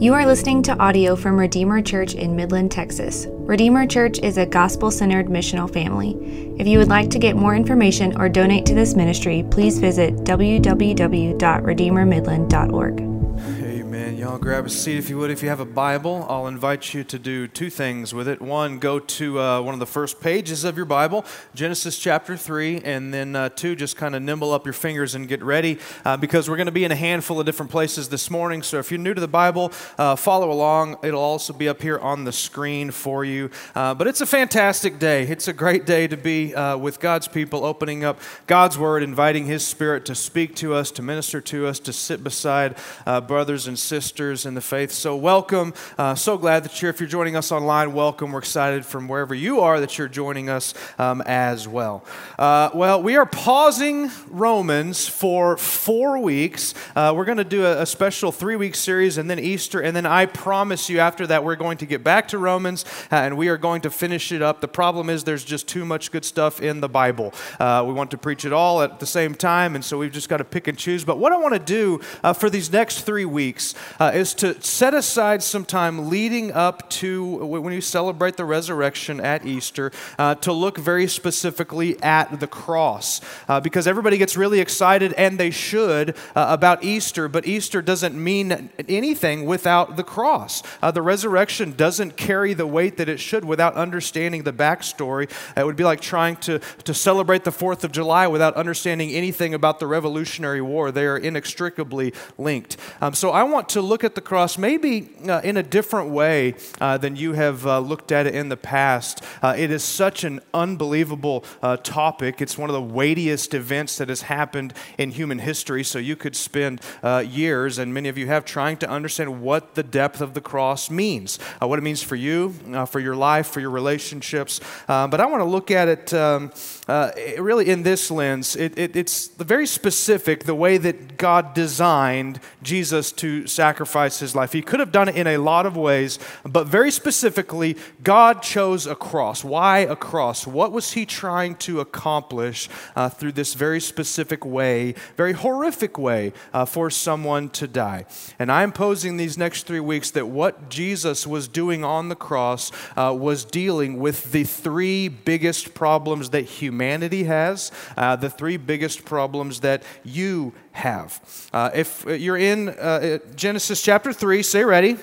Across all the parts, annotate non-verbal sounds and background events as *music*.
You are listening to audio from Redeemer Church in Midland, Texas. Redeemer Church is a gospel centered missional family. If you would like to get more information or donate to this ministry, please visit www.redeemermidland.org. Y'all grab a seat if you would. If you have a Bible, I'll invite you to do two things with it. One, go to uh, one of the first pages of your Bible, Genesis chapter 3, and then uh, two, just kind of nimble up your fingers and get ready uh, because we're going to be in a handful of different places this morning. So if you're new to the Bible, uh, follow along. It'll also be up here on the screen for you. Uh, but it's a fantastic day. It's a great day to be uh, with God's people, opening up God's Word, inviting His Spirit to speak to us, to minister to us, to sit beside brothers and sisters sisters in the faith. So, welcome. Uh, so glad that you're, if you're joining us online, welcome. We're excited from wherever you are that you're joining us um, as well. Uh, well, we are pausing Romans for four weeks. Uh, we're going to do a, a special three week series and then Easter. And then I promise you, after that, we're going to get back to Romans uh, and we are going to finish it up. The problem is there's just too much good stuff in the Bible. Uh, we want to preach it all at the same time. And so we've just got to pick and choose. But what I want to do uh, for these next three weeks uh, is to set aside some time leading up to when you celebrate the resurrection at Easter uh, to look very specifically at the cross. Uh, because everybody gets really excited, and they should, uh, about Easter, but Easter doesn't mean anything without the cross. Uh, the resurrection doesn't carry the weight that it should without understanding the backstory. It would be like trying to, to celebrate the 4th of July without understanding anything about the Revolutionary War. They are inextricably linked. Um, so I want to look at the cross maybe uh, in a different way uh, than you have uh, looked at it in the past. Uh, it is such an unbelievable uh, topic. It's one of the weightiest events that has happened in human history. So you could spend years, and many of you have, trying to understand what the depth of the cross means, what it means for you, for your life, for your relationships. but I want to look at it um, really in this lens. It, it, it's very specific the way that God designed Jesus to sacrifice his life. He could have done it in a lot of ways, but very specifically, God chose a cross. Why a cross? What was he trying to accomplish uh, through this very specific way, very horrific way uh, for someone to die? And I'm posing these next three weeks that what Jesus was doing on the cross uh, was dealing with the three biggest problems that humanity has, uh, the three biggest problems that you have. Uh, if you're in uh, Genesis chapter 3, say ready.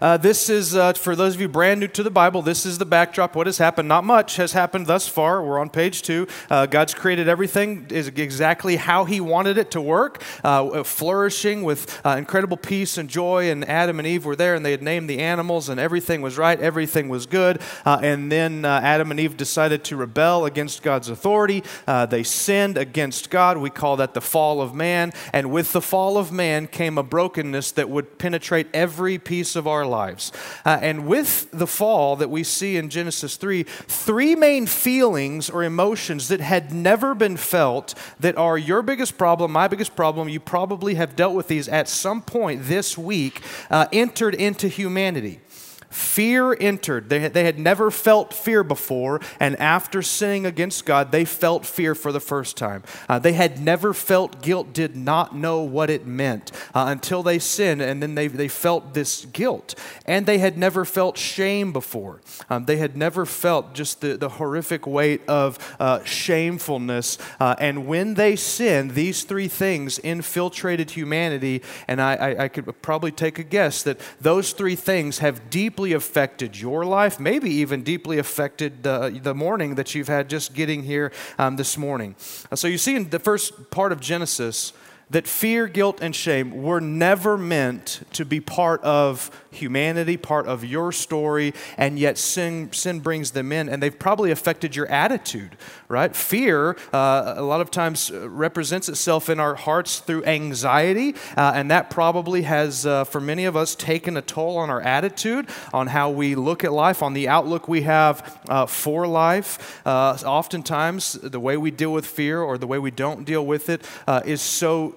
Uh, this is, uh, for those of you brand new to the Bible, this is the backdrop. What has happened? Not much has happened thus far. We're on page two. Uh, God's created everything is exactly how He wanted it to work, uh, flourishing with uh, incredible peace and joy. And Adam and Eve were there, and they had named the animals, and everything was right. Everything was good. Uh, and then Adam and Eve decided to rebel against God's authority. they sinned against God. We call that the fall of man. And with the fall of man came a brokenness that would penetrate every piece of our lives. Uh, and with the fall that we see in Genesis 3, three main feelings or emotions that had never been felt that are your biggest problem, my biggest problem, you probably have dealt with these at some point this week, uh, entered into humanity. Fear entered. They had, they had never felt fear before, and after sinning against God, they felt fear for the first time. Uh, they had never felt guilt, did not know what it meant uh, until they sinned, and then they, they felt this guilt. And they had never felt shame before. Um, they had never felt just the, the horrific weight of uh, shamefulness. Uh, and when they sinned, these three things infiltrated humanity, and I, I, I could probably take a guess that those three things have deeply deeply affected your life, maybe even deeply affected the, the morning that you've had just getting here um, this morning. Uh, so you see in the first part of Genesis, that fear, guilt, and shame were never meant to be part of humanity, part of your story, and yet sin, sin brings them in, and they've probably affected your attitude, right? Fear, uh, a lot of times, uh, represents itself in our hearts through anxiety, uh, and that probably has, uh, for many of us, taken a toll on our attitude, on how we look at life, on the outlook we have uh, for life. Uh, oftentimes, the way we deal with fear or the way we don't deal with it is so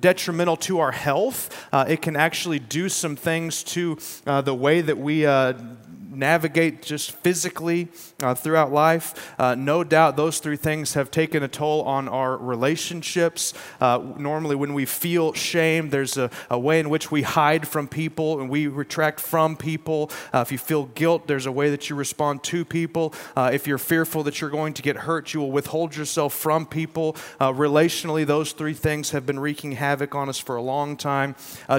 detrimental to our health. Uh, it can actually do some things to uh, the way that we uh, navigate just physically uh, throughout life. Uh, no doubt those three things have taken a toll on our relationships. Uh, normally, when we feel shame, there's a, a, way in which we hide from people and we retract from people. Uh, if you feel guilt, there's a way that you respond to people. Uh, if you're fearful that you're going to get hurt, you will withhold yourself from people. Uh, relationally, those three things have been wreaking havoc on us for a long time.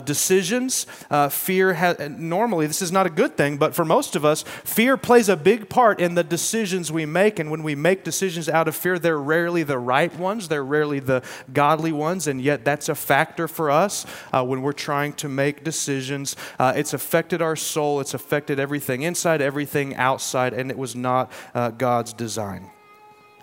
decisions, fear, ha- normally, this is not a good thing, but for most of fear plays a big part in the decisions we make. And when we make decisions out of fear, they're rarely the right ones, they're rarely the godly ones. And yet, that's a factor for us uh, when we're trying to make decisions. Uh, it's affected our soul, it's affected everything inside, everything outside, and it was not uh, God's design.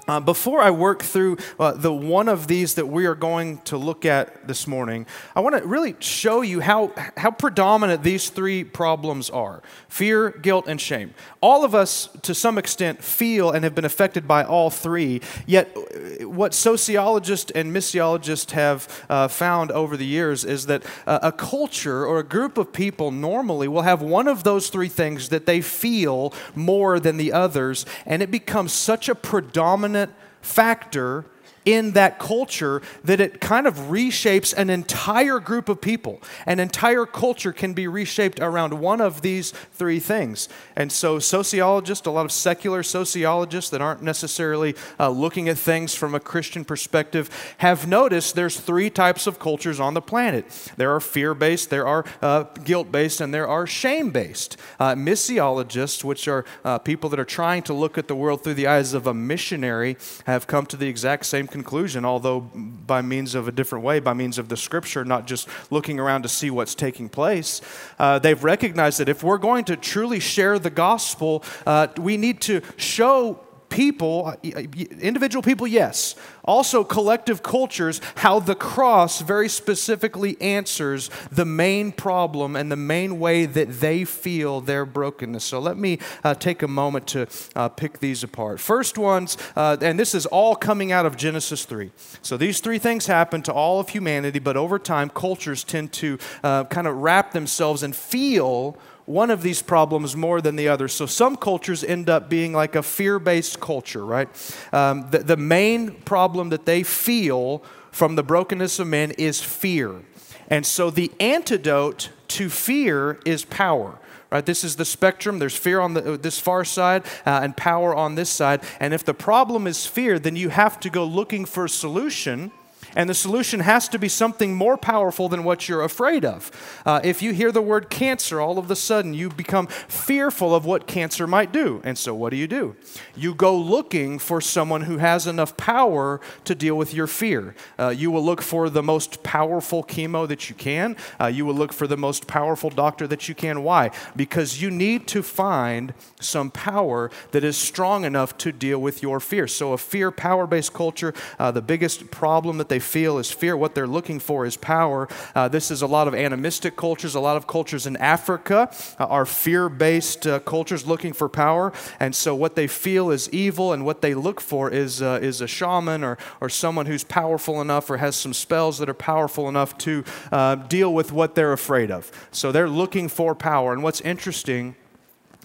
Uh, before I work through uh, the one of these that we are going to look at this morning, I want to really show you how, how predominant these three problems are fear, guilt, and shame. All of us, to some extent, feel and have been affected by all three, yet, uh, what sociologists and missiologists have uh, found over the years is that uh, a culture or a group of people normally will have one of those three things that they feel more than the others, and it becomes such a predominant factor in that culture that it kind of reshapes an entire group of people. An entire culture can be reshaped around one of these three things. And so, sociologists, a lot of secular sociologists that aren't necessarily uh, looking at things from a Christian perspective, have noticed there's three types of cultures on the planet there are fear based, there are uh, guilt based, and there are shame based. Uh, missiologists, which are uh, people that are trying to look at the world through the eyes of a missionary, have come to the exact same conclusion, although by means of a different way, by means of the scripture, not just looking around to see what's taking place. Uh, they've recognized that if we're going to truly share the gospel, uh, we need to show people, individual people, yes, also collective cultures, how the cross very specifically answers the main problem and the main way that they feel their brokenness. So let me uh, take a moment to uh, pick these apart. First ones, uh, and this is all coming out of Genesis 3. So these three things happen to all of humanity, but over time, cultures tend to uh, kind of wrap themselves and feel one of these problems more than the other. So some cultures end up being like a fear based culture, right? Um, the, the main problem that they feel from the brokenness of men is fear. And so the antidote to fear is power. Right, this is the spectrum. There's fear on the, this far side uh, and power on this side. And if the problem is fear, then you have to go looking for a solution and the solution has to be something more powerful than what you're afraid of. Uh, if you hear the word cancer, all of a sudden you become fearful of what cancer might do. And so what do you do? You go looking for someone who has enough power to deal with your fear. Uh, you will look for the most powerful chemo that you can. Uh, you will look for the most powerful doctor that you can. Why? Because you need to find some power that is strong enough to deal with your fear. So, a fear power based culture, uh, the biggest problem that they feel is fear. What they're looking for is power. Uh, this is a lot of animistic cultures. A lot of cultures in Africa uh, are fear based uh, cultures looking for power. And so what they feel is evil, and what they look for is, uh, is a shaman or, or someone who's powerful enough or has some spells that are powerful enough to uh, deal with what they're afraid of. So they're looking for power. And what's interesting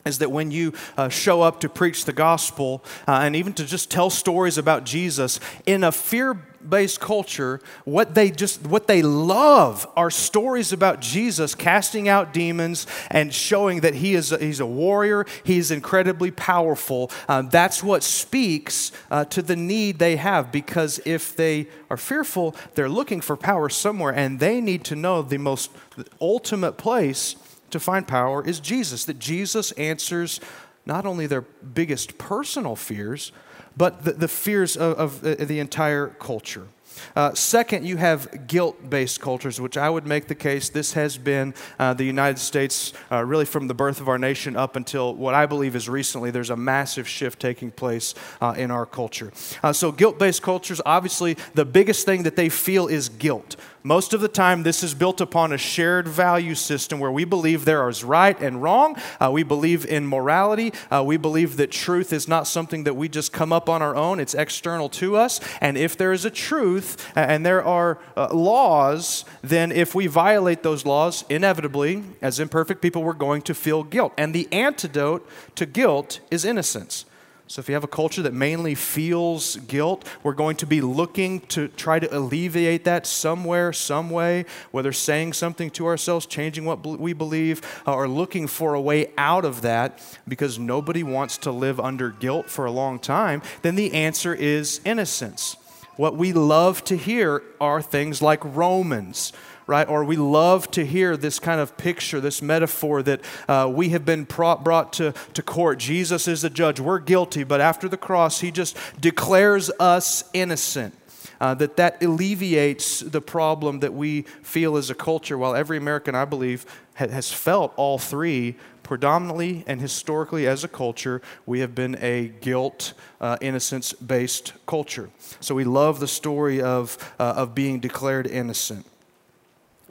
is that when you uh, show up to preach the gospel uh, and even to just tell stories about Jesus in a fear based culture what they just what they love are stories about Jesus casting out demons and showing that he is a, he's a warrior he's incredibly powerful. Uh, that's what speaks uh, to the need they have because if they are fearful they're looking for power somewhere and they need to know the most ultimate place to find power is Jesus, that Jesus answers not only their biggest personal fears, but the, the fears of, of, the entire culture. Uh, second, you have guilt based cultures, which I would make the case this has been uh, the United States uh, really from the birth of our nation up until what I believe is recently. There's a massive shift taking place uh, in our culture. Uh, so, guilt based cultures, obviously, the biggest thing that they feel is guilt Most of the time, this is built upon a shared value system where we believe there is right and wrong. Uh, we believe in morality. Uh, we believe that truth is not something that we just come up on our own, it's external to us. And if there is a truth and there are uh, laws, then if we violate those laws, inevitably, as imperfect people, we're going to feel guilt. And the antidote to guilt is innocence. So, if you have a culture that mainly feels guilt, we're going to be looking to try to alleviate that somewhere, some way, whether saying something to ourselves, changing what we believe, uh, or looking for a way out of that because nobody wants to live under guilt for a long time. Then the answer is innocence. What we love to hear are things like Romans right? Or we love to hear this kind of picture, this metaphor that uh, we have been brought to, to court. Jesus is the judge. We're guilty, but after the cross, he just declares us innocent. Uh, that that alleviates the problem that we feel as a culture while every american i believe ha- has felt all three predominantly and historically as a culture we have been a guilt uh, innocence based culture so we love the story of, uh, of being declared innocent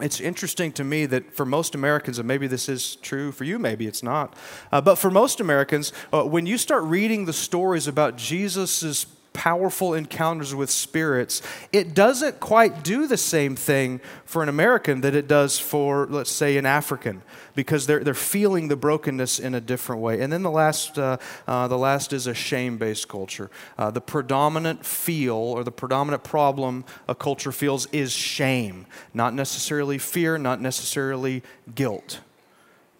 it's interesting to me that for most Americans, and maybe this is true for you, maybe it's not, uh, but for most Americans, uh, when you start reading the stories about Jesus' powerful encounters with spirits, it doesn't quite do the same thing for an American that it does for, let's say, an African, because they're, they're feeling the brokenness in a different way. And then the last, uh, uh, the last is a shame based culture. Uh, the predominant feel or the predominant problem a culture feels is shame, not necessarily fear, not necessarily guilt.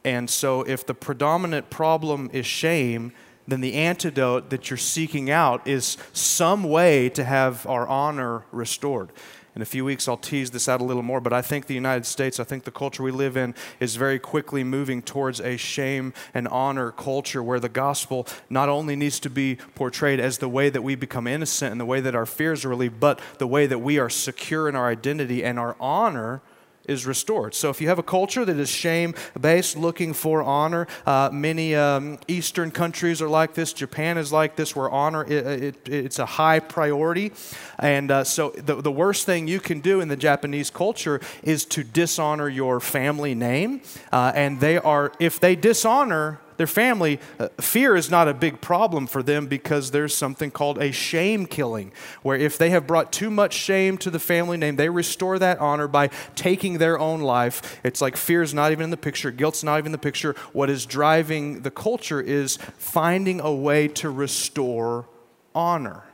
And so, if the predominant problem is shame, then the antidote that you're seeking out is some way to have our honor restored. In a few weeks, I'll tease this out a little more, but I think the United States, I think the culture we live in, is very quickly moving towards a shame and honor culture where the gospel not only needs to be portrayed as the way that we become innocent and the way that our fears are relieved, but the way that we are secure in our identity and our honor is restored. So if you have a culture that is shame based, looking for honor, uh, many um, Eastern countries are like this. Japan is like this, where honor it, it, it's a high priority. And uh, so the, the worst thing you can do in the Japanese culture is to dishonor your family name. Uh, and they are, if they dishonor their family, uh, fear is not a big problem for them because there's something called a shame killing, where if they have brought too much shame to the family name, they restore that honor by taking their own life. It's like fear is not even in the picture, guilt's not even in the picture. What is driving the culture is finding a way to restore honor.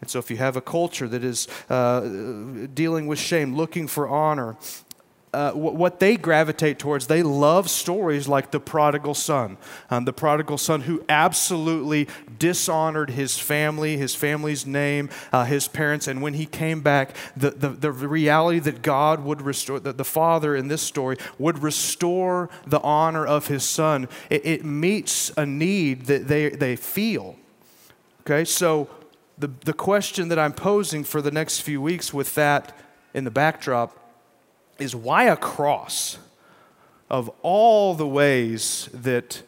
And so, if you have a culture that is uh, dealing with shame, looking for honor, uh, what they gravitate towards, they love stories like the prodigal son. Um, the prodigal son who absolutely dishonored his family, his family's name, uh, his parents, and when he came back, the, the, the reality that God would restore, that the father in this story would restore the honor of his son, it, it meets a need that they, they feel. Okay, so the, the question that I'm posing for the next few weeks with that in the backdrop is why a cross? Of all the ways that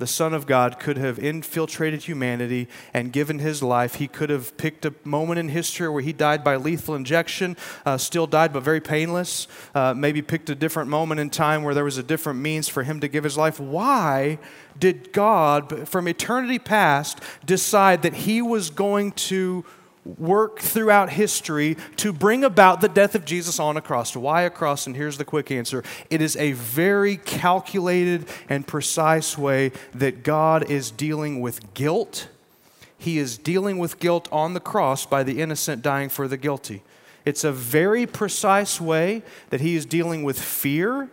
the Son of God could have infiltrated humanity and given his life. He could have picked a moment in history where he died by lethal injection, uh, still died but very painless. Uh, maybe picked a different moment in time where there was a different means for him to give his life. Why did God, from eternity past, decide that he was going to work throughout history to bring about the death of Jesus on a cross. Why a cross? And here's the quick answer it is a very calculated and precise way that God is dealing with guilt. He is dealing with guilt on the cross by the innocent dying for the guilty. It's a very precise way that he is dealing with fear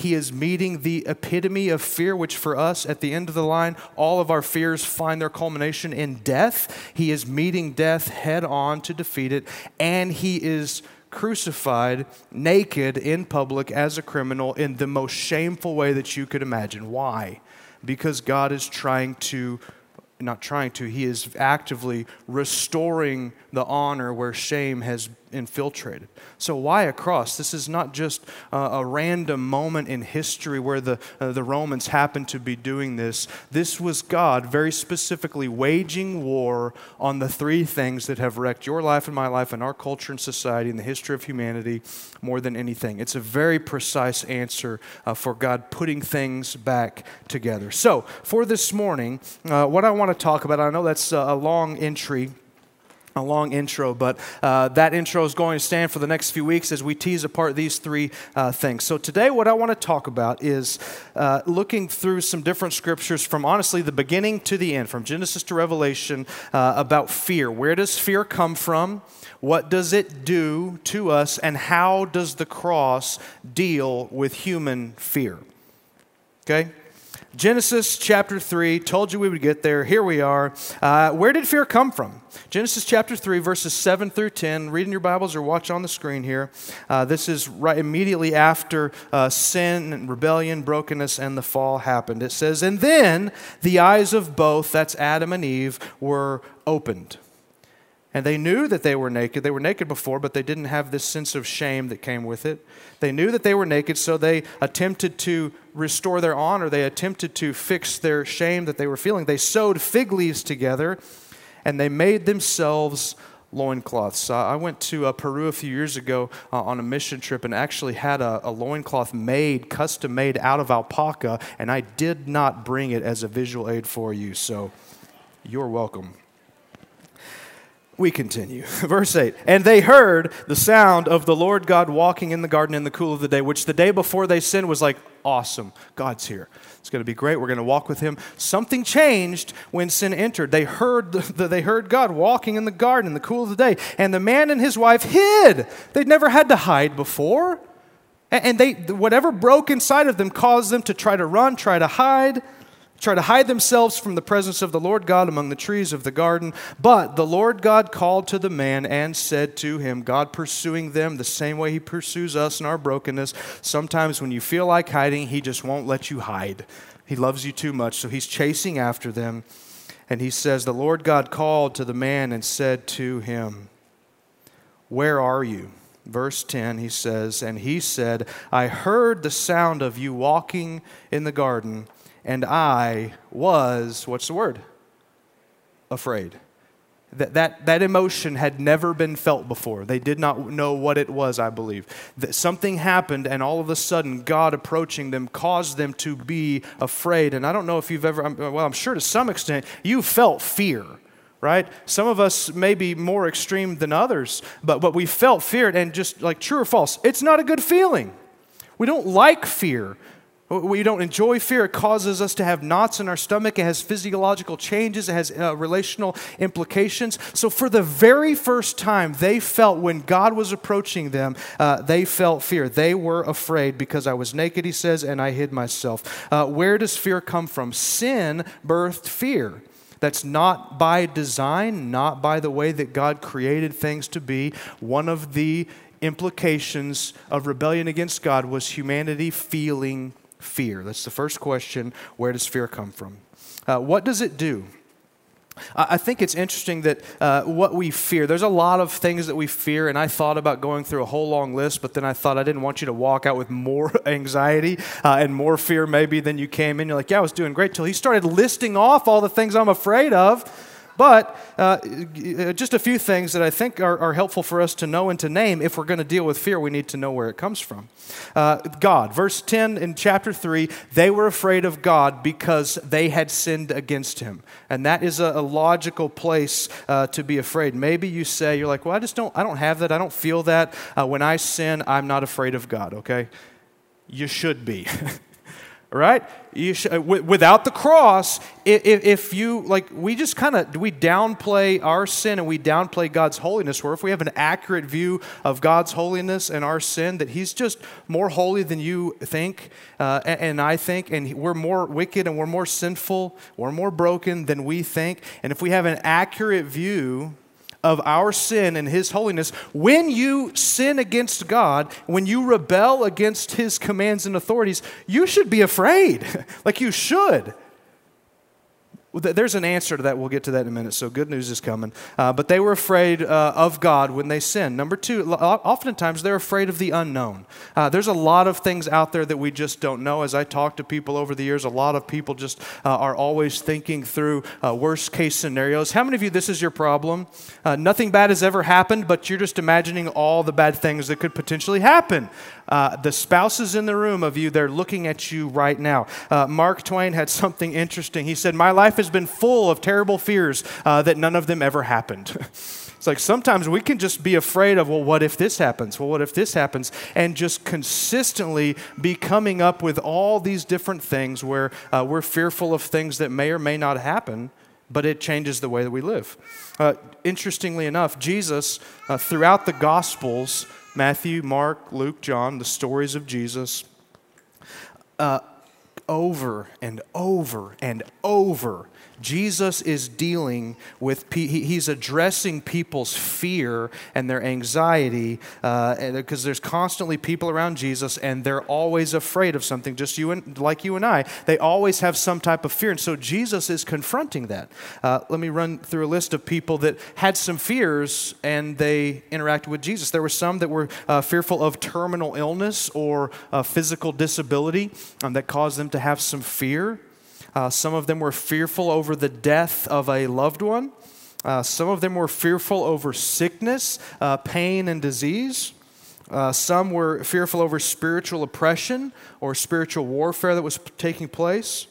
he is meeting the epitome of fear, which for us at the end of the line, all of our fears find their culmination in death. He is meeting death head on to defeat it, and he is crucified naked in public as a criminal in the most shameful way that you could imagine. Why? Because God is trying to not trying to, he is actively restoring the honor where shame has infiltrated. So, why a cross? This is not just uh, a random moment in history where the, uh, the Romans happened to be doing this. This was God very specifically waging war on the three things that have wrecked your life and my life and our culture and society and the history of humanity more than anything. It's a very precise answer uh, for God putting things back together. So, for this morning, uh, what I want to talk about, I know that's a long entry a long intro, but uh, that intro is going to stand for the next few weeks as we tease apart these three uh, things. So, today, what I want to talk about is uh, looking through some different scriptures from honestly the beginning to the end, from Genesis to Revelation, uh, about fear. Where does fear come from? What does it do to us? And how does the cross deal with human fear? Okay? Genesis chapter 3, told you we would get there. Here we are. Uh, where did fear come from? Genesis chapter 3, verses 7 through 10. Read in your Bibles or watch on the screen here. Uh, this is right immediately after uh, sin and rebellion, brokenness, and the fall happened. It says, And then the eyes of both, that's Adam and Eve, were opened. And they knew that they were naked. They were naked before, but they didn't have this sense of shame that came with it. They knew that they were naked, so they attempted to restore their honor. They attempted to fix their shame that they were feeling. They sewed fig leaves together and they made themselves loincloths. I went to uh, Peru a few years ago uh, on a mission trip and actually had a, a loincloth made, custom made out of alpaca, and I did not bring it as a visual aid for you, so you're welcome we continue. *laughs* Verse 8 And they heard the sound of the Lord God walking in the garden in the cool of the day, which the day before they sinned was like, awesome, God's here. It's going to be great. We're going to walk with him. Something changed when sin entered. They heard, the, they heard God walking in the garden in the cool of the day, and the man and his wife hid. They'd never had to hide before. And they, whatever broke inside of them caused them to try to run, try to hide try to hide themselves from the presence of the Lord God among the trees of the garden. But the Lord God called to the man and said to him, God pursuing them the same way he pursues us in our brokenness. Sometimes when you feel like hiding, he just won't let you hide. He loves you too much, so he's chasing after them. And he says, The Lord God called to the man and said to him, Where are you? Verse 10, he says, And he said, I heard the sound of you walking in the garden and I was, what's the word? Afraid. That, that, that emotion had never been felt before. They did not know what it was, I believe. That something happened, and all of a sudden, God approaching them caused them to be afraid. And I don't know if you've ever, well, I'm sure to some extent, you felt fear right? Some of us may be more extreme than others, but, but we felt fear, and just like true or false, it's not a good feeling. We don't like fear. We don't enjoy fear. It causes us to have knots in our stomach. It has physiological changes. It has uh, relational implications. So, for the very first time, they felt when God was approaching them, uh, they felt fear. They were afraid because I was naked, he says, and I hid myself. Uh, where does fear come from? Sin birthed fear. That's not by design, not by the way that God created things to be. One of the implications of rebellion against God was humanity feeling fear? That's the first question. Where does fear come from? Uh, what does it do? I think it's interesting that uh, what we fear, there's a lot of things that we fear, and I thought about going through a whole long list, but then I thought I didn't want you to walk out with more *laughs* anxiety uh, and more fear maybe than you came in. You're like, yeah, I was doing great till he started listing off all the things I'm afraid of. But uh, just a few things that I think are, are, helpful for us to know and to name. If we're going to deal with fear, we need to know where it comes from. Uh, God, verse 10 in chapter 3, they were afraid of God because they had sinned against him. And that is a, a logical place uh, to be afraid. Maybe you say, you're like, well, I just don't, I don't have that. I don't feel that. Uh, when I sin, I'm not afraid of God, okay? You should be. *laughs* right? Sh- uh, without the cross, if, if you, like, we just kind of, we downplay our sin and we downplay God's holiness, where if we have an accurate view of God's holiness and our sin, that He's just more holy than you think uh, and, and I think, and we're more wicked and we're more sinful, we're more broken than we think. And if we have an accurate view of our sin and His holiness, when you sin against God, when you rebel against His commands and authorities, you should be afraid. *laughs* like you should. There's an answer to that. We'll get to that in a minute. So, good news is coming. Uh, but they were afraid uh, of God when they sinned. Number two, oftentimes they're afraid of the unknown. Uh, there's a lot of things out there that we just don't know. As I talk to people over the years, a lot of people just uh, are always thinking through uh, worst case scenarios. How many of you, this is your problem? Uh, nothing bad has ever happened, but you're just imagining all the bad things that could potentially happen. Uh, the spouses in the room of you, they're looking at you right now. Uh, Mark Twain had something interesting. He said, My life has been full of terrible fears uh, that none of them ever happened. *laughs* It's like sometimes we can just be afraid of, well, what if this happens? Well, what if this happens? And just consistently be coming up with all these different things where uh, we're fearful of things that may or may not happen, but it changes the way that we live. Uh, interestingly enough, Jesus, uh, throughout the Gospels, Matthew, Mark, Luke, John, the stories of Jesus, uh, over and over and over Jesus is dealing with, he's addressing people's fear and their anxiety because uh, there's constantly people around Jesus and they're always afraid of something, just you and like you and I. They always have some type of fear. And so Jesus is confronting that. Uh, let me run through a list of people that had some fears and they interacted with Jesus. There were some that were uh, fearful of terminal illness or uh, physical disability um, that caused them to have some fear. Uh, some of them were fearful over the death of a loved one. Uh, some of them were fearful over sickness, uh, pain, and disease. Uh, some were fearful over spiritual oppression or spiritual warfare that was taking place.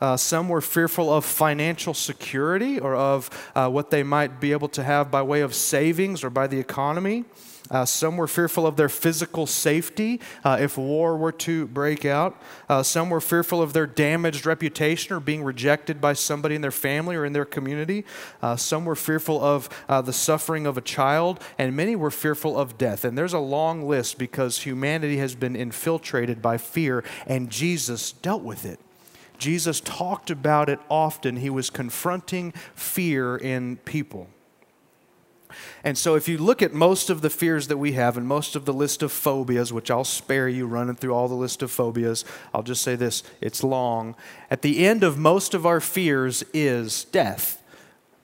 Uh, some were fearful of financial security or of uh, what they might be able to have by way of savings or by the economy. Uh, some were fearful of their physical safety uh, if war were to break out. Uh, some were fearful of their damaged reputation or being rejected by somebody in their family or in their community. Uh, some were fearful of uh, the suffering of a child, and many were fearful of death. And there's a long list because humanity has been infiltrated by fear, and Jesus dealt with it. Jesus talked about it often. He was confronting fear in people. And so, if you look at most of the fears that we have and most of the list of phobias, which I'll spare you running through all the list of phobias, I'll just say this it's long. At the end of most of our fears is death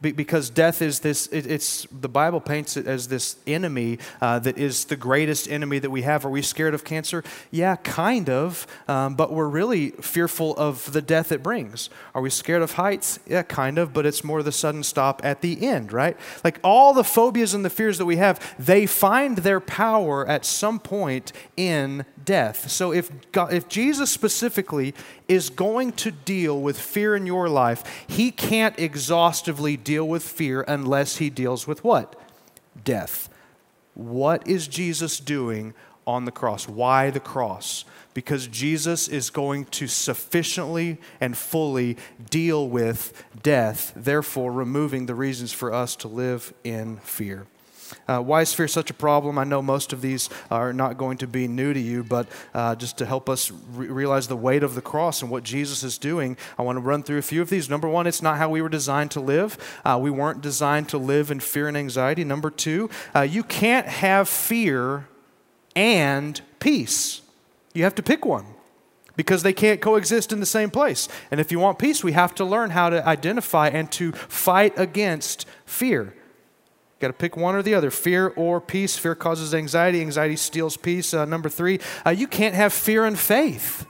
because death is this it, it's the bible paints it as this enemy uh, that is the greatest enemy that we have. Are we scared of cancer? Yeah kind of um, but we're really fearful of the death it brings. Are we scared of heights? Yeah kind of but it's more the sudden stop at the end right? Like all the phobias and the fears that we have they find their power at some point in death. So if, God, if Jesus specifically is going to deal with fear in your life, he can't exhaustively deal with fear unless he deals with what? Death. What is Jesus doing on the cross? Why the cross? Because Jesus is going to sufficiently and fully deal with death, therefore, removing the reasons for us to live in fear. Uh, why is fear such a problem? I know most of these are not going to be new to you, but uh, just to help us re- realize the weight of the cross and what Jesus is doing, I want to run through a few of these. Number one, it's not how we were designed to live. Uh, we weren't designed to live in fear and anxiety. Number two, uh, you can't have fear and peace. You have to pick one because they can't coexist in the same place. And if you want peace, we have to learn how to identify and to fight against fear. Got to pick one or the other fear or peace. Fear causes anxiety, anxiety steals peace. Uh, number three, uh, you can't have fear and faith.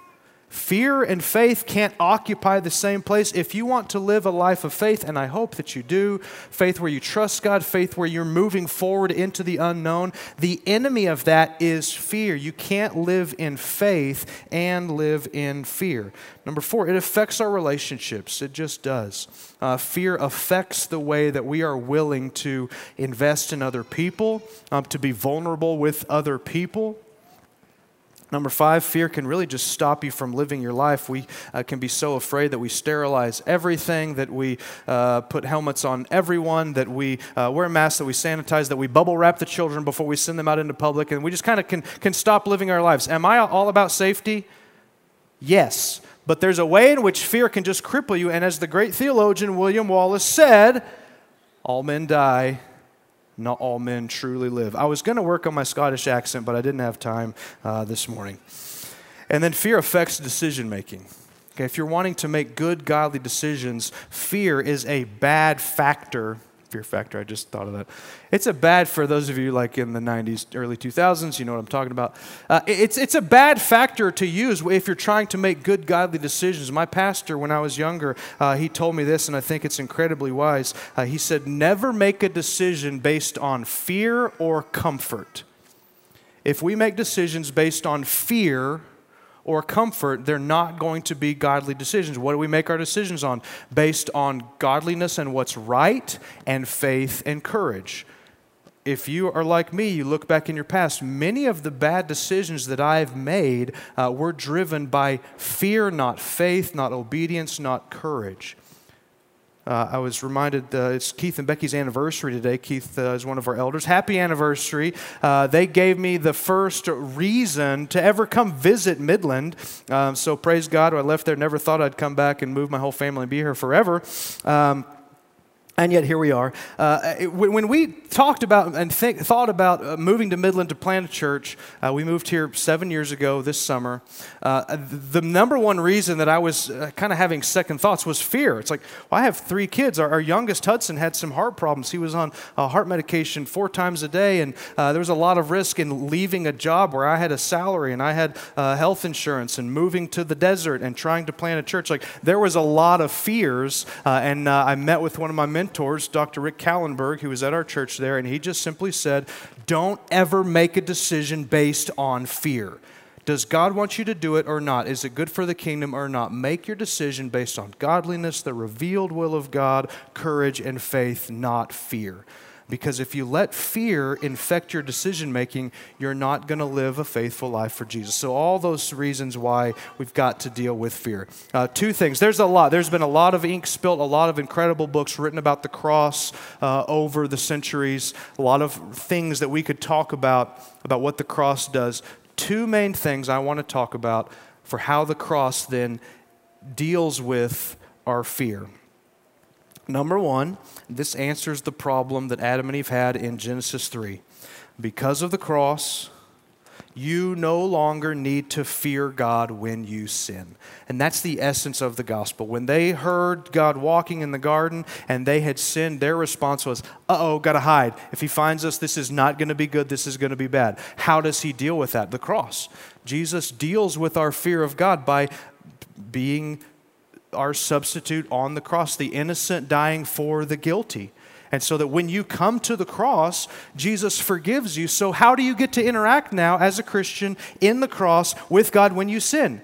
Fear and faith can't occupy the same place. If you want to live a life of faith, and I hope that you do, faith where you trust God, faith where you're moving forward into the unknown, the enemy of that is fear. You can't live in faith and live in fear. Number four, it affects our relationships. It just does. Uh, fear affects the way that we are willing to invest in other people, um, to be vulnerable with other people. Number five, fear can really just stop you from living your life. We uh, can be so afraid that we sterilize everything, that we uh, put helmets on everyone, that we uh, wear masks, that we sanitize, that we bubble wrap the children before we send them out into public, and we just kind of can, can stop living our lives. Am I all about safety? Yes. But there's a way in which fear can just cripple you, and as the great theologian William Wallace said, all men die, not all men truly live. I was going to work on my Scottish accent, but I didn't have time uh, this morning. And then fear affects decision making. Okay, if you're wanting to make good, godly decisions, fear is a bad factor. Fear factor, I just thought of that. It's a bad for those of you like in the 90s, early 2000s, you know what I'm talking about. Uh, it's, it's a bad factor to use if you're trying to make good, godly decisions. My pastor, when I was younger, uh, he told me this, and I think it's incredibly wise. Uh, he said, Never make a decision based on fear or comfort. If we make decisions based on fear, or comfort, they're not going to be godly decisions. What do we make our decisions on? Based on godliness and what's right, and faith and courage. If you are like me, you look back in your past, many of the bad decisions that I've made uh, were driven by fear, not faith, not obedience, not courage. Uh, I was reminded uh, it's Keith and Becky's anniversary today. Keith uh, is one of our elders. Happy anniversary. Uh, they gave me the first reason to ever come visit Midland. Um, so praise God. I left there, never thought I'd come back and move my whole family and be here forever. Um, and yet here we are. Uh, when we talked about and think, thought about uh, moving to Midland to plant a church, uh, we moved here seven years ago this summer. Uh, the number one reason that I was uh, kind of having second thoughts was fear. It's like, well, I have three kids. Our, our, youngest Hudson had some heart problems. He was on heart medication four times a day, and there was a lot of risk in leaving a job where I had a salary and I had health insurance and moving to the desert and trying to plant a church. Like there was a lot of fears, and I met with one of my mentors mentors, Dr. Rick Kallenberg, who was at our church there, and he just simply said, Don't ever make a decision based on fear. Does God want you to do it or not? Is it good for the kingdom or not? Make your decision based on godliness, the revealed will of God, courage, and faith, not fear. Because if you let fear infect your decision making, you're not going to live a faithful life for Jesus. So, all those reasons why we've got to deal with fear. Uh, two things. There's a lot. There's been a lot of ink spilt, a lot of incredible books written about the cross uh, over the centuries, a lot of things that we could talk about, about what the cross does. Two main things I want to talk about for how the cross then deals with our fear. Number one, this answers the problem that Adam and Eve had in Genesis 3. Because of the cross, you no longer need to fear God when you sin. And that's the essence of the gospel. When they heard God walking in the garden and they had sinned, their response was, uh oh, gotta hide. If he finds us, this is not gonna be good, this is gonna be bad. How does he deal with that? The cross. Jesus deals with our fear of God by being our substitute on the cross, the innocent dying for the guilty. And so that when you come to the cross, Jesus forgives you. So, how do you get to interact now as a Christian in the cross with God when you sin?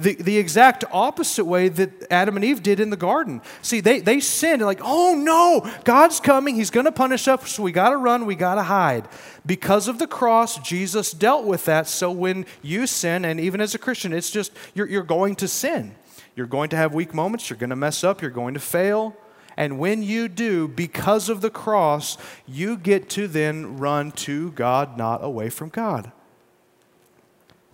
The, the exact opposite way that Adam and Eve did in the garden. See, they, they sinned, like, oh no, God's coming, He's going to punish us, so we got to run, we got to hide. Because of the cross, Jesus dealt with that. So when you sin, and even as a Christian, it's just, you're, you're going to sin. You're going to have weak moments, you're going to mess up, you're going to fail. And when you do, because of the cross, you get to then run to God, not away from God.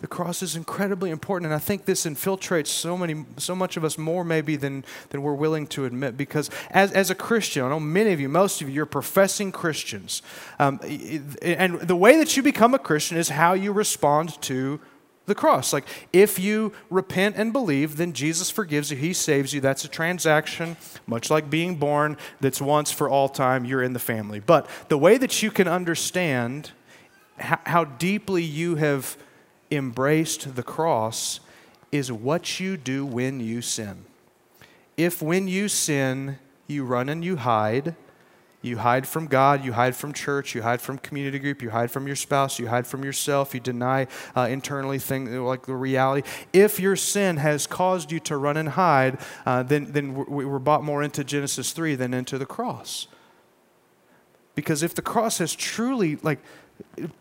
The cross is incredibly important, and I think this infiltrates so many, so much of us more maybe than, than we're willing to admit. Because as, as a Christian, I know many of you, most of you, you're professing Christians, um, and the way that you become a Christian is how you respond to the cross. Like, if you repent and believe, then Jesus forgives you, He saves you. That's a transaction, much like being born, that's once for all time. You're in the family. But the way that you can understand how, deeply you have embraced the cross is what you do when you sin. If when you sin, you run and you hide, you hide from God, you hide from church, you hide from community group, you hide from your spouse, you hide from yourself, you deny uh, internally things like the reality. If your sin has caused you to run and hide, uh, then, then we're bought more into Genesis 3 than into the cross. Because if the cross has truly, like,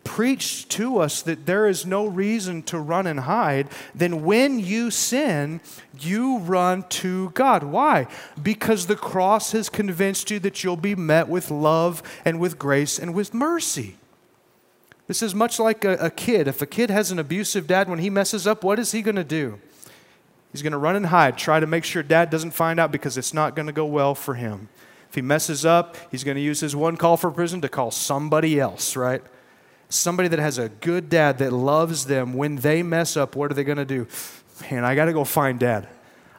preached to us that there is no reason to run and hide, then when you sin, you run to God. Why? Because the cross has convinced you that you'll be met with love and with grace and with mercy. This is much like a, a kid. If a kid has an abusive dad, when he messes up, what is he going to do? He's going to run and hide, try to make sure dad doesn't find out because it's not going to go well for him. If he messes up, he's going to use his one call for prison to call somebody else, right? Somebody that has a good dad that loves them, when they mess up, what are they going to do? Man, I got to go find dad.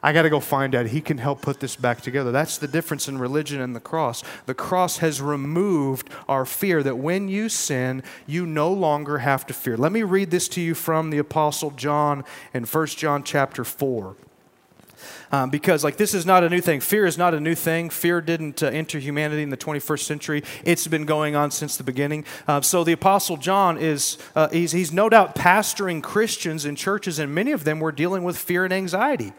I got to go find Dad. He can help put this back together. That's the difference in religion and the cross. The cross has removed our fear that when you sin, you no longer have to fear. Let me read this to you from the Apostle John in 1 John chapter 4. Um, because like this is not a new thing fear is not a new thing fear didn't uh, enter humanity in the 21st century it's been going on since the beginning uh, so the apostle john is uh, he's, he's no doubt pastoring christians in churches and many of them were dealing with fear and anxiety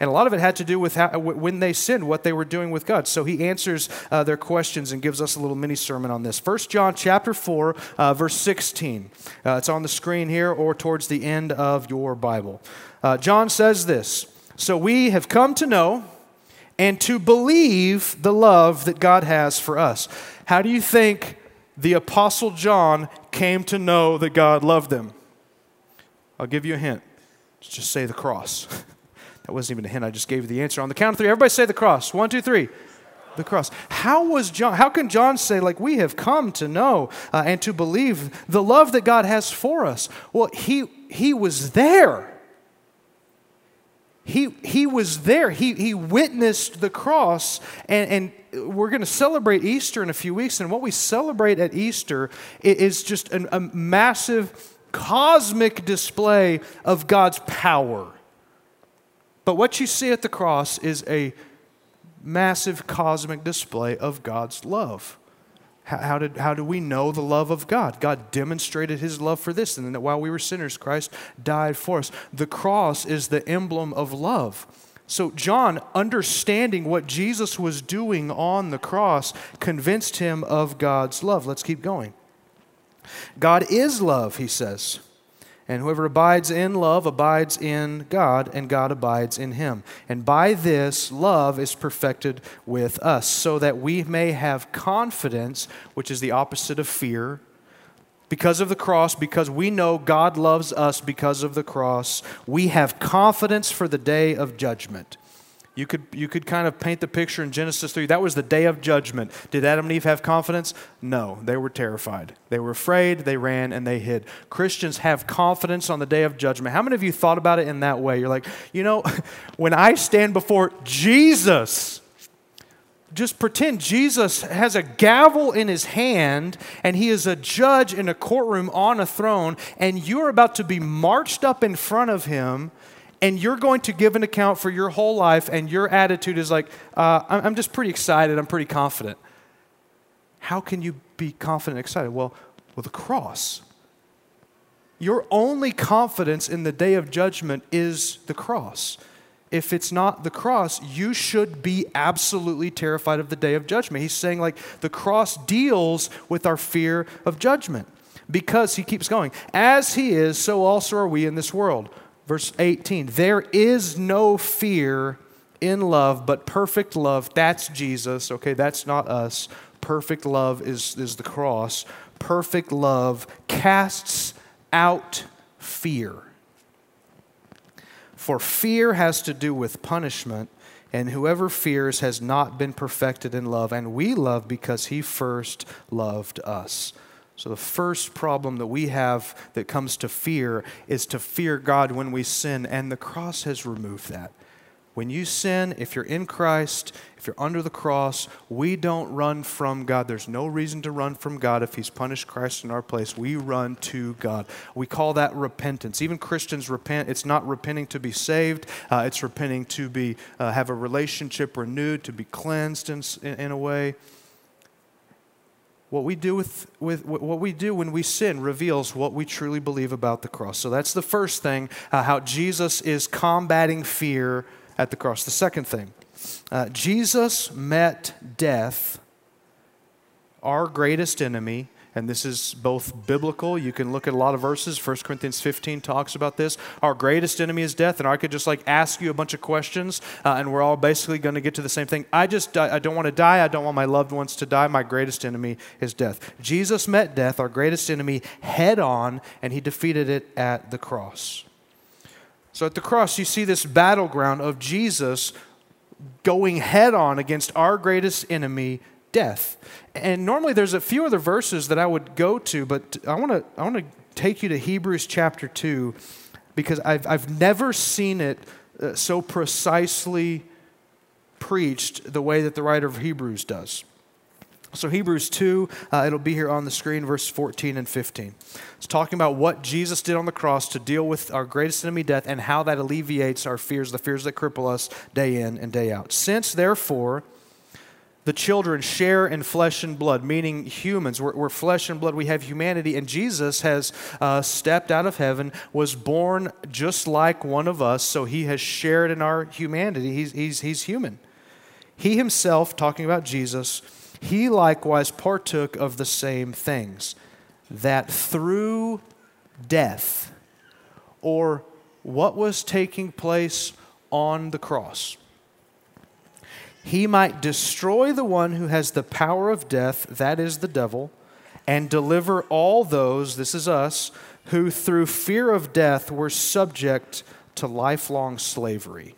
and a lot of it had to do with how, when they sinned, what they were doing with God. So he answers uh, their questions and gives us a little mini sermon on this. 1 John chapter 4, uh, verse 16. Uh, it's on the screen here or towards the end of your Bible. Uh, John says this So we have come to know and to believe the love that God has for us. How do you think the Apostle John came to know that God loved them? I'll give you a hint. Just say the cross. *laughs* That wasn't even a hint. I just gave you the answer. On the count of three, everybody say the cross. One, two, three. The cross. How was John? How can John say like we have come to know uh, and to believe the love that God has for us? Well, he he was there. He, he was there. He, he witnessed the cross, and, and we're going to celebrate Easter in a few weeks. And what we celebrate at Easter is just a, a massive cosmic display of God's power. But what you see at the cross is a massive cosmic display of God's love. How, did, how do we know the love of God? God demonstrated his love for this, and that while we were sinners, Christ died for us. The cross is the emblem of love. So, John, understanding what Jesus was doing on the cross, convinced him of God's love. Let's keep going. God is love, he says. And whoever abides in love abides in God, and God abides in him. And by this, love is perfected with us, so that we may have confidence, which is the opposite of fear. Because of the cross, because we know God loves us because of the cross, we have confidence for the day of judgment. You could, you could kind of paint the picture in Genesis 3. That was the day of judgment. Did Adam and Eve have confidence? No, they were terrified. They were afraid, they ran, and they hid. Christians have confidence on the day of judgment. How many of you thought about it in that way? You're like, you know, *laughs* when I stand before Jesus, just pretend Jesus has a gavel in his hand and he is a judge in a courtroom on a throne, and you're about to be marched up in front of him and you're going to give an account for your whole life, and your attitude is like, uh, I'm just pretty excited, I'm pretty confident. How can you be confident and excited? Well, with the cross. Your only confidence in the day of judgment is the cross. If it's not the cross, you should be absolutely terrified of the day of judgment. He's saying, like, the cross deals with our fear of judgment because he keeps going. As he is, so also are we in this world. Verse 18 There is no fear in love, but perfect love, that's Jesus. Okay, that's not us. Perfect love is, is the cross. Perfect love casts out fear. For fear has to do with punishment, and whoever fears has not been perfected in love. And we love because he first loved us. So, the first problem that we have that comes to fear is to fear God when we sin, and the cross has removed that. When you sin, if you're in Christ, if you're under the cross, we don't run from God. There's no reason to run from God if He's punished Christ in our place. We run to God. We call that repentance. Even Christians repent. It's not repenting to be saved, uh, it's repenting to be, uh, have a relationship renewed, to be cleansed in, in, in a way what we do with, with what we do when we sin reveals what we truly believe about the cross. So that's the first thing uh, how jesus is combating fear at the cross. The second thing uh, jesus met death our greatest enemy and this is both biblical. You can look at a lot of verses. 1 Corinthians 15 talks about this. Our greatest enemy is death, and I could just like ask you a bunch of questions, uh, and we're all basically going to get to the same thing. I just I don't want to die. I don't want my loved ones to die. My greatest enemy is death. Jesus met death, our greatest enemy, head on, and he defeated it at the cross. So at the cross, you see this battleground of Jesus going head on against our greatest enemy, death. And normally there's a few other verses that I would go to, but I want to I want to take you to Hebrews chapter 2 because I've, I've never seen it uh, so precisely preached the way that the writer of Hebrews does. So, Hebrews 2, uh, it'll be here on the screen, verse 14 and 15. It's talking about what Jesus did on the cross to deal with our greatest enemy, death, and how that alleviates our fears, the fears that cripple us day in and day out. Since, therefore, the children share in flesh and blood, meaning humans. We're, we're flesh and blood. We have humanity. And Jesus has uh, stepped out of heaven, was born just like one of us, so he has shared in our humanity. He's, he's, he's human. He himself, talking about Jesus, he likewise partook of the same things, that through death, or what was taking place on the cross, he might destroy the one who has the power of death, that is the devil, and deliver all those, this is us, who through fear of death were subject to lifelong slavery.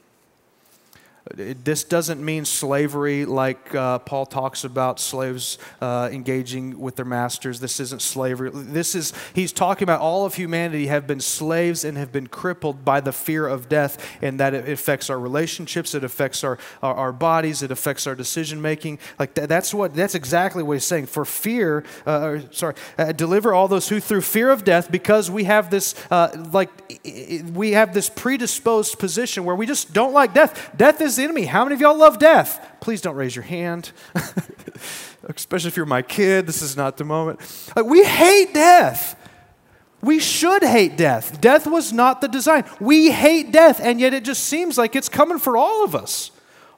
This doesn't mean slavery like uh, Paul talks about slaves uh, engaging with their masters. This isn't slavery. This is, he's talking about all of humanity have been slaves and have been crippled by the fear of death, and that it affects our relationships, it affects our, our, our bodies, it affects our decision making. Like that, that's what, that's exactly what he's saying. For fear, uh, or, sorry, uh, deliver all those who through fear of death, because we have this, uh, like, we have this predisposed position where we just don't like death. Death is the enemy. How many of y'all love death? Please don't raise your hand. *laughs* Especially if you're my kid, this is not the moment. Like, we hate death. We should hate death. Death was not the design. We hate death, and yet it just seems like it's coming for all of us.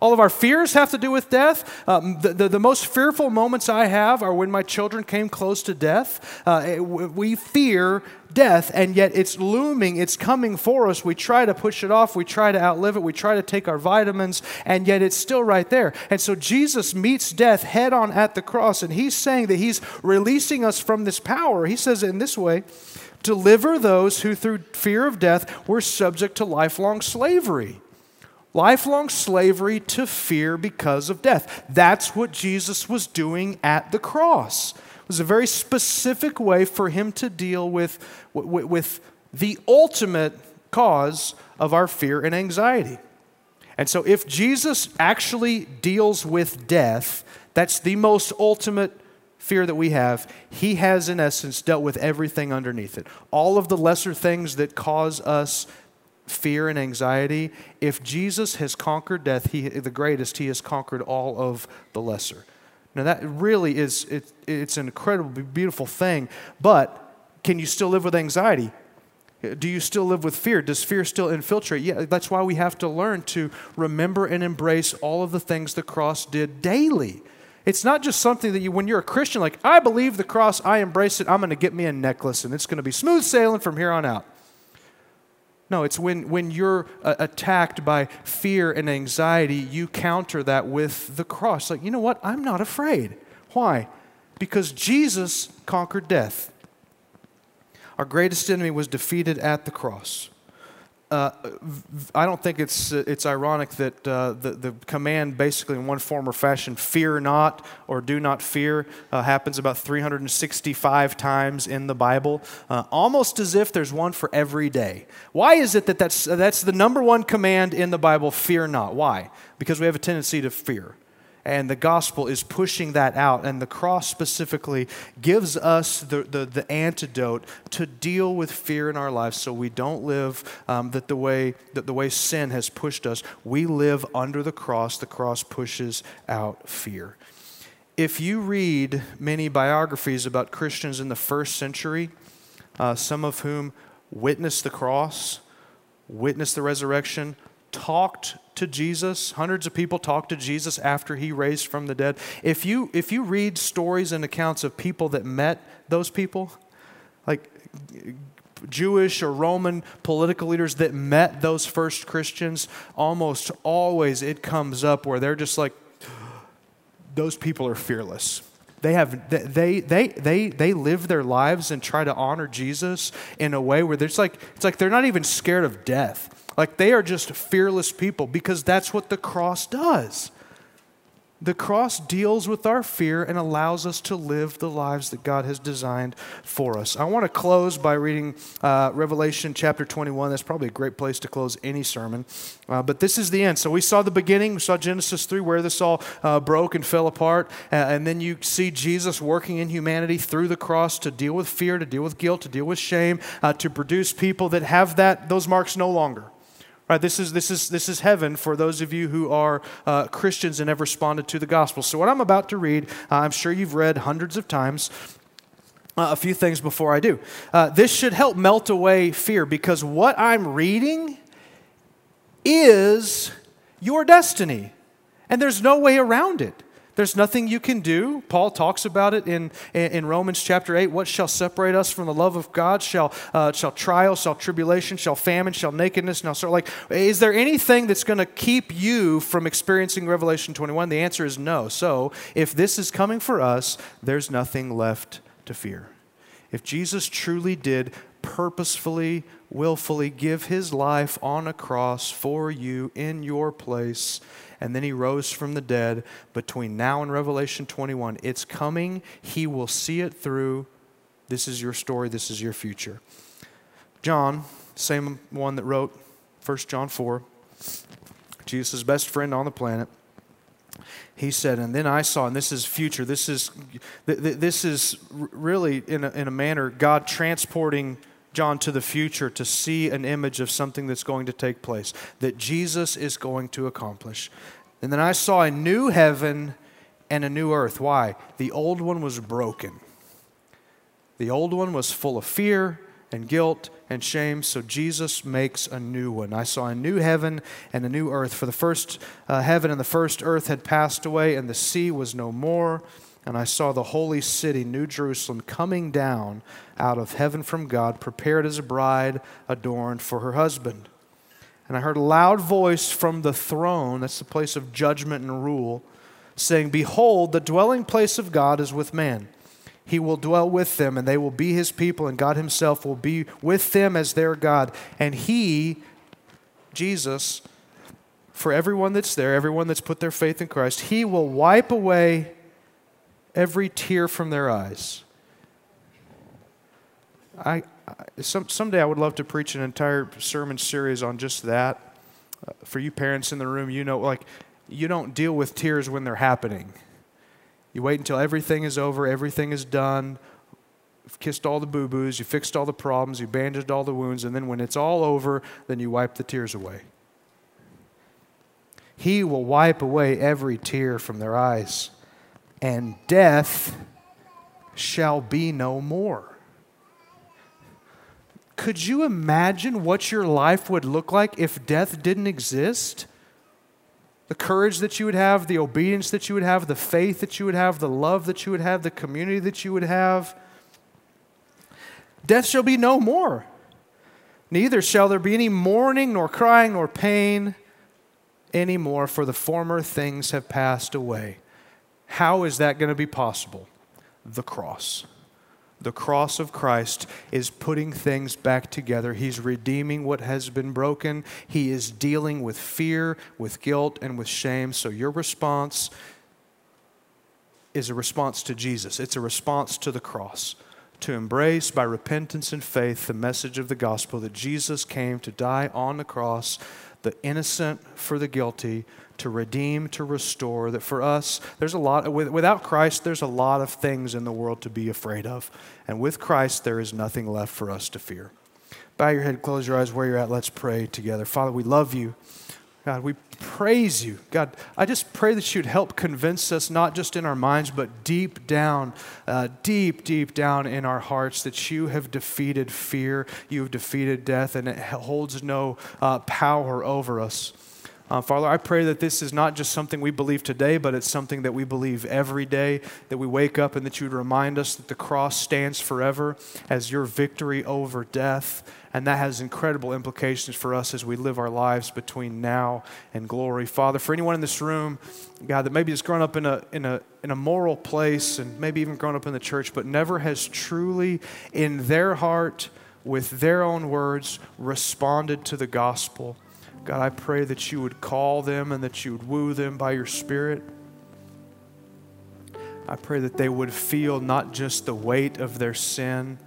All of our fears have to do with death. Um, the, the, the, most fearful moments I have are when my children came close to death. Uh, we fear death, and yet it's looming, it's coming for us. We try to push it off, we try to outlive it, we try to take our vitamins, and yet it's still right there. And so Jesus meets death head on at the cross, and he's saying that he's releasing us from this power. He says in this way deliver those who, through fear of death, were subject to lifelong slavery lifelong slavery to fear because of death. That's what Jesus was doing at the cross. It was a very specific way for him to deal with, with, with the ultimate cause of our fear and anxiety. And so, if Jesus actually deals with death, that's the most ultimate fear that we have. He has, in essence, dealt with everything underneath it. All of the lesser things that cause us fear and anxiety, if Jesus has conquered death, he, the greatest, he has conquered all of the lesser. Now, that really is, it, it's an incredibly beautiful thing, but can you still live with anxiety? Do you still live with fear? Does fear still infiltrate? Yeah, that's why we have to learn to remember and embrace all of the things the cross did daily. It's not just something that you, when you're a Christian, like, I believe the cross, I embrace it, I'm going to get me a necklace, and it's going to be smooth sailing from here on out. No, it's when, when you're uh, attacked by fear and anxiety, you counter that with the cross. Like, you know what? I'm not afraid. Why? Because Jesus conquered death. Our greatest enemy was defeated at the cross. Uh, I don't think it's, uh, it's ironic that uh, the, the command, basically in one form or fashion, fear not or do not fear, uh, happens about 365 times in the Bible, uh, almost as if there's one for every day. Why is it that that's, that's the number one command in the Bible, fear not? Why? Because we have a tendency to fear. And the gospel is pushing that out. And the cross specifically gives us the, the, the antidote to deal with fear in our lives so we don't live um, that, the way, that the way sin has pushed us. We live under the cross. The cross pushes out fear. If you read many biographies about Christians in the first century, uh, some of whom witnessed the cross, witnessed the resurrection, talked to Jesus. Hundreds of people talked to Jesus after he raised from the dead. If you, if you read stories and accounts of people that met those people, like Jewish or Roman political leaders that met those first Christians, almost always it comes up where they're just like, those people are fearless. They, have, they, they, they, they live their lives and try to honor Jesus in a way where there's like, it's like they're not even scared of death. Like they are just fearless people because that's what the cross does. The cross deals with our fear and allows us to live the lives that God has designed for us. I want to close by reading uh, Revelation chapter 21. That's probably a great place to close any sermon. Uh, but this is the end. So we saw the beginning, we saw Genesis 3, where this all uh, broke and fell apart. And then you see Jesus working in humanity through the cross to deal with fear, to deal with guilt, to deal with shame, uh, to produce people that have that, those marks no longer. Right, this is, this, is, this is heaven for those of you who are uh, Christians and have responded to the gospel. So, what I'm about to read, uh, I'm sure you've read hundreds of times. Uh, a few things before I do. Uh, this should help melt away fear because what I'm reading is your destiny, and there's no way around it. There's nothing you can do. Paul talks about it in, in Romans chapter 8. What shall separate us from the love of God? Shall, uh, shall trial, shall tribulation, shall famine, shall nakedness? Now, so like, is there anything that's going to keep you from experiencing Revelation 21? The answer is no. So, if this is coming for us, there's nothing left to fear. If Jesus truly did purposefully, willfully give his life on a cross for you in your place, and then he rose from the dead between now and Revelation 21. It's coming. He will see it through. This is your story. This is your future. John, same one that wrote 1 John 4, Jesus' best friend on the planet. He said, and then I saw, and this is future, this is, this is really, in a, in a manner, God transporting John to the future to see an image of something that's going to take place, that Jesus is going to accomplish. And then I saw a new heaven and a new earth. Why? The old one was broken. The old one was full of fear and guilt and shame, so Jesus makes a new one. I saw a new heaven and a new earth. For the first uh, heaven and the first earth had passed away, and the sea was no more and I saw the holy city, New Jerusalem, coming down out of heaven from God, prepared as a bride adorned for her husband. And I heard a loud voice from the throne, that's the place of judgment and rule, saying, Behold, the dwelling place of God is with man. He will dwell with them, and they will be his people, and God himself will be with them as their God. And he, Jesus, for everyone that's there, everyone that's put their faith in Christ, he will wipe away every tear from their eyes. I, I some, someday I would love to preach an entire sermon series on just that. Uh, for you parents in the room, you know, like, you don't deal with tears when they're happening. You wait until everything is over, everything is done, you've kissed all the boo boos, you fixed all the problems, you bandaged all the wounds, and then when it's all over, then you wipe the tears away. He will wipe away every tear from their eyes and death shall be no more. Could you imagine what your life would look like if death didn't exist? The courage that you would have, the obedience that you would have, the faith that you would have, the love that you would have, the community that you would have. Death shall be no more. Neither shall there be any mourning, nor crying, nor pain anymore, for the former things have passed away. How is that going to be possible? The cross. The cross of Christ is putting things back together. He's redeeming what has been broken. He is dealing with fear, with guilt, and with shame. So your response is a response to Jesus, it's a response to the cross. To embrace by repentance and faith the message of the gospel that Jesus came to die on the cross, the innocent for the guilty, to redeem, to restore. That for us, there's a lot, without Christ, there's a lot of things in the world to be afraid of. And with Christ, there is nothing left for us to fear. Bow your head, close your eyes where you're at. Let's pray together. Father, we love you. God, we praise you. God, I just pray that you'd help convince us, not just in our minds, but deep down, uh, deep, deep down in our hearts, that you have defeated fear, you have defeated death, and it holds no uh, power over us. Uh, Father, I pray that this is not just something we believe today, but it's something that we believe every day, that we wake up and that you would remind us that the cross stands forever as your victory over death. And that has incredible implications for us as we live our lives between now and glory. Father, for anyone in this room, God, that maybe has grown up in a, in a, in a moral place and maybe even grown up in the church, but never has truly in their heart, with their own words, responded to the gospel. God, I pray that you would call them and that you would woo them by your Spirit. I pray that they would feel not just the weight of their sin,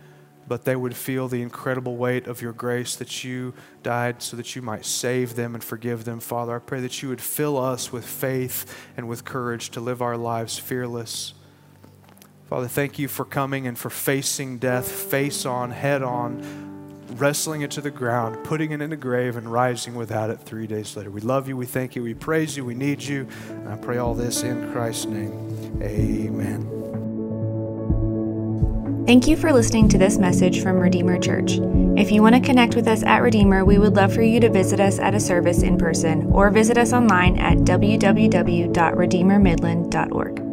but they would feel the incredible weight of your grace that you died so that you might save them and forgive them, Father. I pray that you would fill us with faith and with courage to live our lives fearless. Father, thank you for coming and for facing death face on, head on wrestling it to the ground, putting it in the grave, and rising without it three days later. We love you, we thank you, we praise you, we need you. And I pray all this in Christ's name. Amen. Thank you for listening to this message from Redeemer Church. If you want to connect with us at Redeemer, we would love for you to visit us at a service in person or visit us online at www.redeemermidland.org.